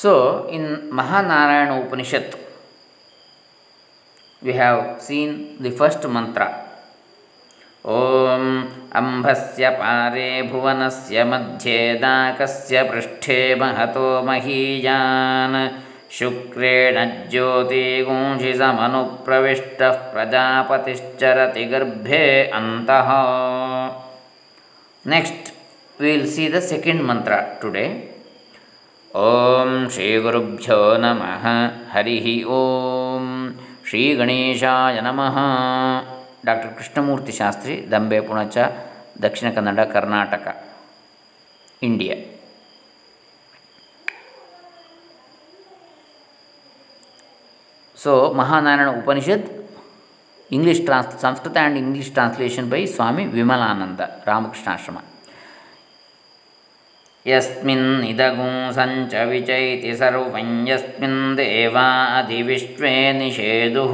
So, in Mahanarayana Upanishad, we have seen the first mantra. ॐ अम्भस्य पारे भुवनस्य मध्ये दाकस्य पृष्ठे महतो महीयान् शुक्रेण ज्योतिगुंषिसमनुप्रविष्टः प्रजापतिश्चरति गर्भे अन्तः next will see the second mantra today ಓಂ ಶ್ರೀ ಗುರುಭ್ಯೋ ನಮಃ ಹರಿ ಓಂ ಶ್ರೀ ಗಣೇಶಾಯ ನಮಃ doctor Krishnamurthy Shastri Dambe Punacha Dakshina Kannada Karnataka India so Mahanarayana Upanishad English trans Sanskrit and English translation by Swami Vimalananda Ramakrishna Ashrama ಯಸ್ಮಿನ್ ಇದಗು ಸಂಚ ವಿಚೈತಿ ಸರ್ವಂ ಯಸ್ಮಿನ್ ದೇವಾ ಅಧಿವಿಶ್ವೇ ನಿಷೇದು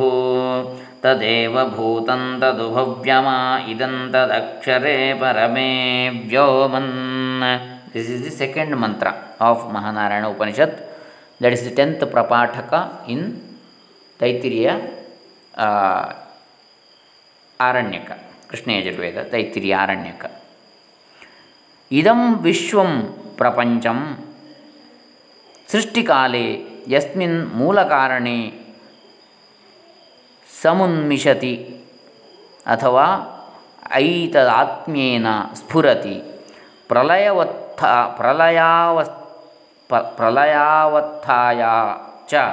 ತದೇವ ಭೂತಂ ತದು ಭವ್ಯಮಾ ಇದಂ ತದಕ್ಷರೇ ಪರಮೇ ವ್ಯೋಮನ್ this is the second mantra of Mahanarayana Upanishad that is the tenth prapathaka in Taittiriya Aranyaka Krishna Yajurveda Taittiriya Aranyaka ಇದಂ ವಿಶ್ವಂ प्रपञ्चं सृष्टिकाले यस्मिन् मूलकारणे समुन्मिषति अथवा ऐतदात्म्येन स्फुरति प्रलयवत्था प्रलयावस् प्रलयावस्थाया च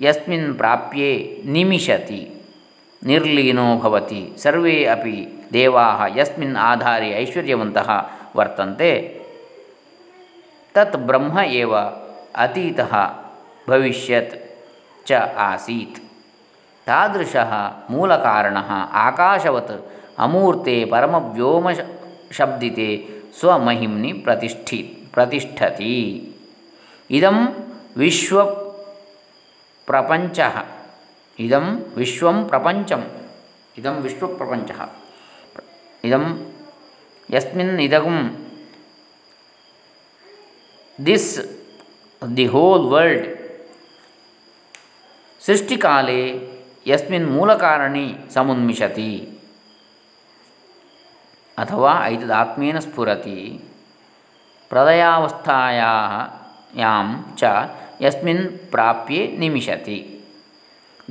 यस्मिन् प्राप्ये निमिषति ನಿರ್ಲೀನೋ ಭವತಿ ಸರ್ವೇ ಅಪಿ ದೇವಾ ಯಸ್ಮಿನ್ ಆಧಾರೆ ಐಶ್ವರ್ಯವಂತಹ ವರ್ತಂತೆ. ತತ್ ಬ್ರಹ್ಮ ಏವ ಅತೀತ ಭವಿಷ್ಯತ್ ಚ ಆಸೀತ್. ತಾದೃಶ ಮೂಲ ಕಾರಣ ಆಕಾಶವತ್ ಅಮೂರ್ತೆ ಪರಮವ್ಯೋಮ ಶಬ್ದಿತೆ ಸ್ವಮಹಿಮ್ನಿ ಪ್ರತಿಷ್ಠಿ ಪ್ರತಿಷ್ಠತಿ. ಇದಂ ವಿಶ್ವ ಪ್ರಪಂಚ. ಇದಂ ವಿಶ್ವಂ ಪ್ರಪಂಚಂ. ಇದಂ ವಿಶ್ವ ಪ್ರಪಂಚ. ಇದಂ ಯಸ್ಮಿನ್ ಇದಗಂ ದಿಸ್ ದಿ ಹೋಲ್ ವರ್ಲ್ಡ್ ಸೃಷ್ಟಿಕಾಲೇ ಯಸ್ಮಿನ್ ಮೂಲಕಾರಣಿ ಸಮುನ್ಮಿಷತಿ ಅಥವಾ ಐತದಾತ್ಮೇನ ಸ್ಫುರತಿ ಪ್ರದಯಾವಸ್ಥಾಯಾಂ ಚ ಯಸ್ಮಿನ್ ಪ್ರಾಪ್ಯೆ ನಿಮಿಷತಿ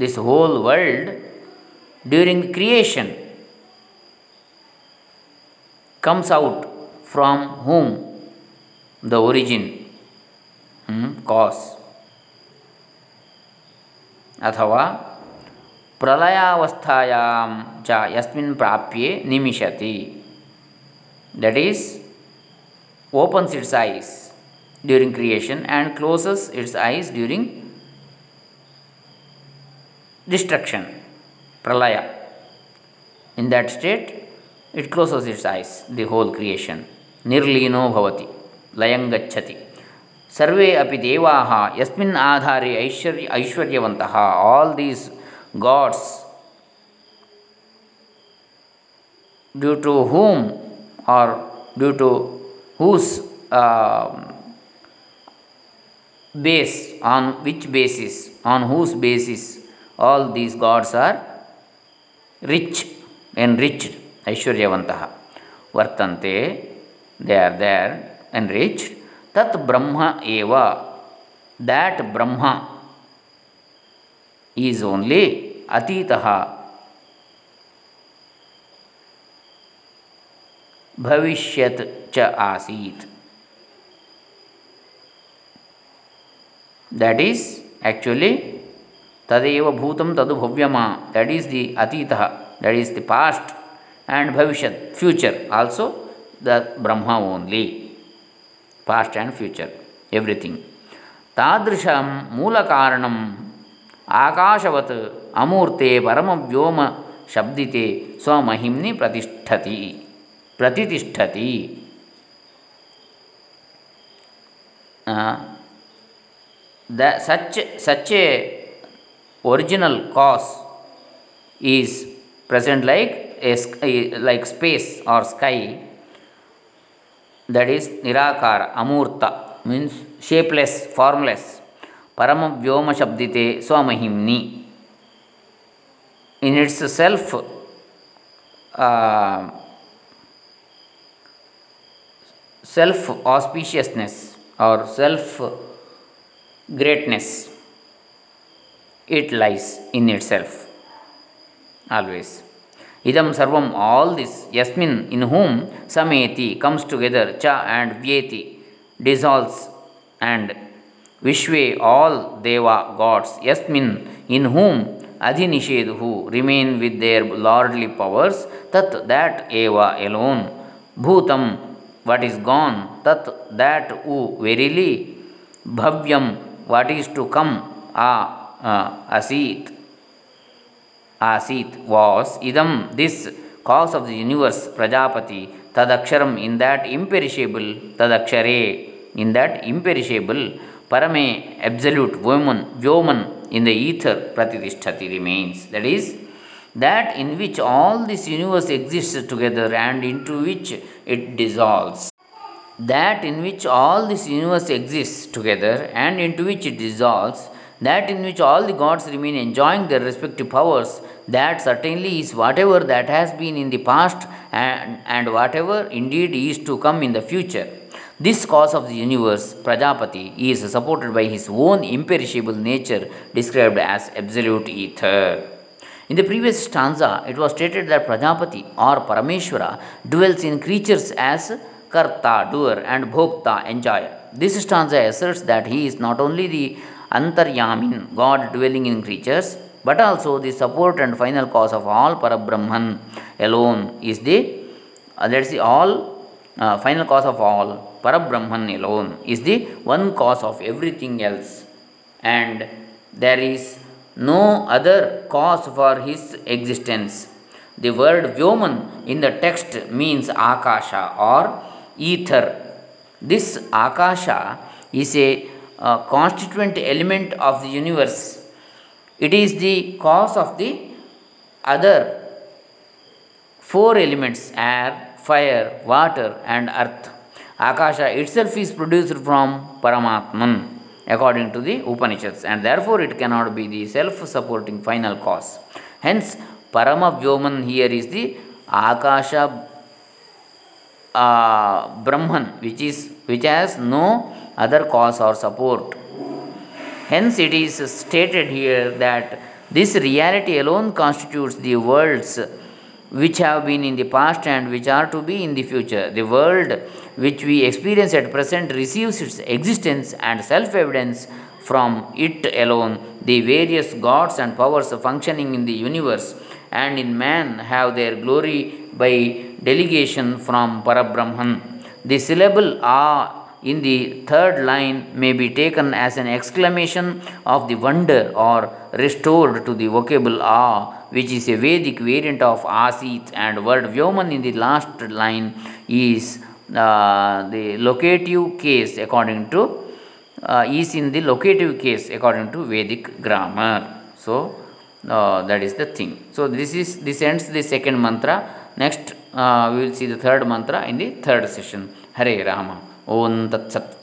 this whole world during creation comes out from whom? The origin, hmm, cause. अथवा प्रलयावस्थायां च यस्मिन् प्राप्ये निमिषति that is opens its eyes during creation and closes its eyes during destruction प्रलय in that state it closes its eyes the whole creation nirlino bhavati layam gacchati ಸರ್ವೇ ಅಪಿ ದೇವಾ ಯಸ್ಮಿನ್ ಆಧಾರೆ ಐಶ್ವರ್ಯ ಐಶ್ವರ್ಯವಂತಹ all these gods due to whom are due to whose base on which basis on whose basis all these gods are rich N rich ಐಶ್ವರ್ಯವಂತಹ ವರ್ತಂತೆ they are there and rich ತತ್ ಬ್ರಹ್ಮ ಏವ that Brahma is only ಅತೀತಃ ಭವಿಷ್ಯತ್ ಚ ಆಸೀತ್ that is actually ತದೇವ ಭೂತಂ ತದು ಭವ್ಯಮಾ that is the ಅತೀತಃ that is the past and Bhavishyat, future also the Brahma only, past and future, everything. तादृशं मूलकारणम् आकाशवत् param परमव्योम शब्दिते स्वमहिम्नि प्रतिष्ठति pratisthati the uh, the such a original cause is present like a, like space or sky that is nirakara amurta means shapeless formless param vyoma shabdite swamahimni in its self uh, self auspiciousness or self greatness it lies in itself always ಇದಂ ಸರ್ವಂ all this ಯಸ್ಮಿನ್ in whom ಸಮೇತಿ comes together ಚ and ವ್ಯೇತಿ dissolves and ವಿಶ್ವೇ all ದೇವಾ gods ಯಸ್ಮಿನ್ in whom ಅಧಿನಿಷೇಧು remain with their lordly powers ತತ್ ದ್ಯಾಟ್ ಏವ ಎಲೋನ್ ಭೂತಂ ವಾಟ್ ಈಸ್ ಗಾನ್ ತತ್ ದ್ಯಾಟ್ ಉ ವೆರಿಲಿ ಭವ್ಯಂ ವಾಟ್ ಈಸ್ ಟು ಕಮ್ ಆ ಅಸೀತ್ uh, asit, asit was idam this cause of the universe prajapati tadaksharam in that imperishable tadakshare in that imperishable parame absolute woman vyoman in the ether pratitishthati remains. That is that in which all this universe exists together and into which it dissolves. That in which all this universe exists together and into which it dissolves that in which all the gods remain enjoying their respective powers, that certainly is whatever that has been in the past and, and whatever indeed is to come in the future. This cause of the universe, Prajapati, is supported by his own imperishable nature described as absolute ether. In the previous stanza, it was stated that Prajapati or Parameshwara dwells in creatures as Karta, doer, and Bhokta, enjoyer. This stanza asserts that he is not only the Antaryamin, God dwelling in creatures, but also the support and final cause of all Parabrahman alone is the, uh, see, all uh, final cause of all Parabrahman alone is the one cause of everything else, and there is no other cause for his existence. The word Vyoman in the text means Akasha or ether. This Akasha is a uh, constituent element of the universe. It is the cause of the other four elements air, fire, water, and earth. Akasha itself is produced from Paramatman according to the Upanishads, and therefore it cannot be the self supporting final cause. Hence, Parama Vyoman here is the Akasha Brahman, which is which has no other cause or support. Hence, it is stated here that this reality alone constitutes the worlds which have been in the past and which are to be in the future. The world which we experience at present receives its existence and self evidence from it alone. The various gods and powers functioning in the universe and in man have their glory by delegation from Parabrahman. The syllable A in the third line may be taken as an exclamation of the wonder or restored to the vocable ah, which is a Vedic variant of asit, and word vyoman in the last line is uh, the locative case according to uh, is in the locative case according to Vedic grammar. So uh, that is the thing. So this is this ends the second mantra. Next we will see the third mantra in the third session. Hare Rama. Om Tat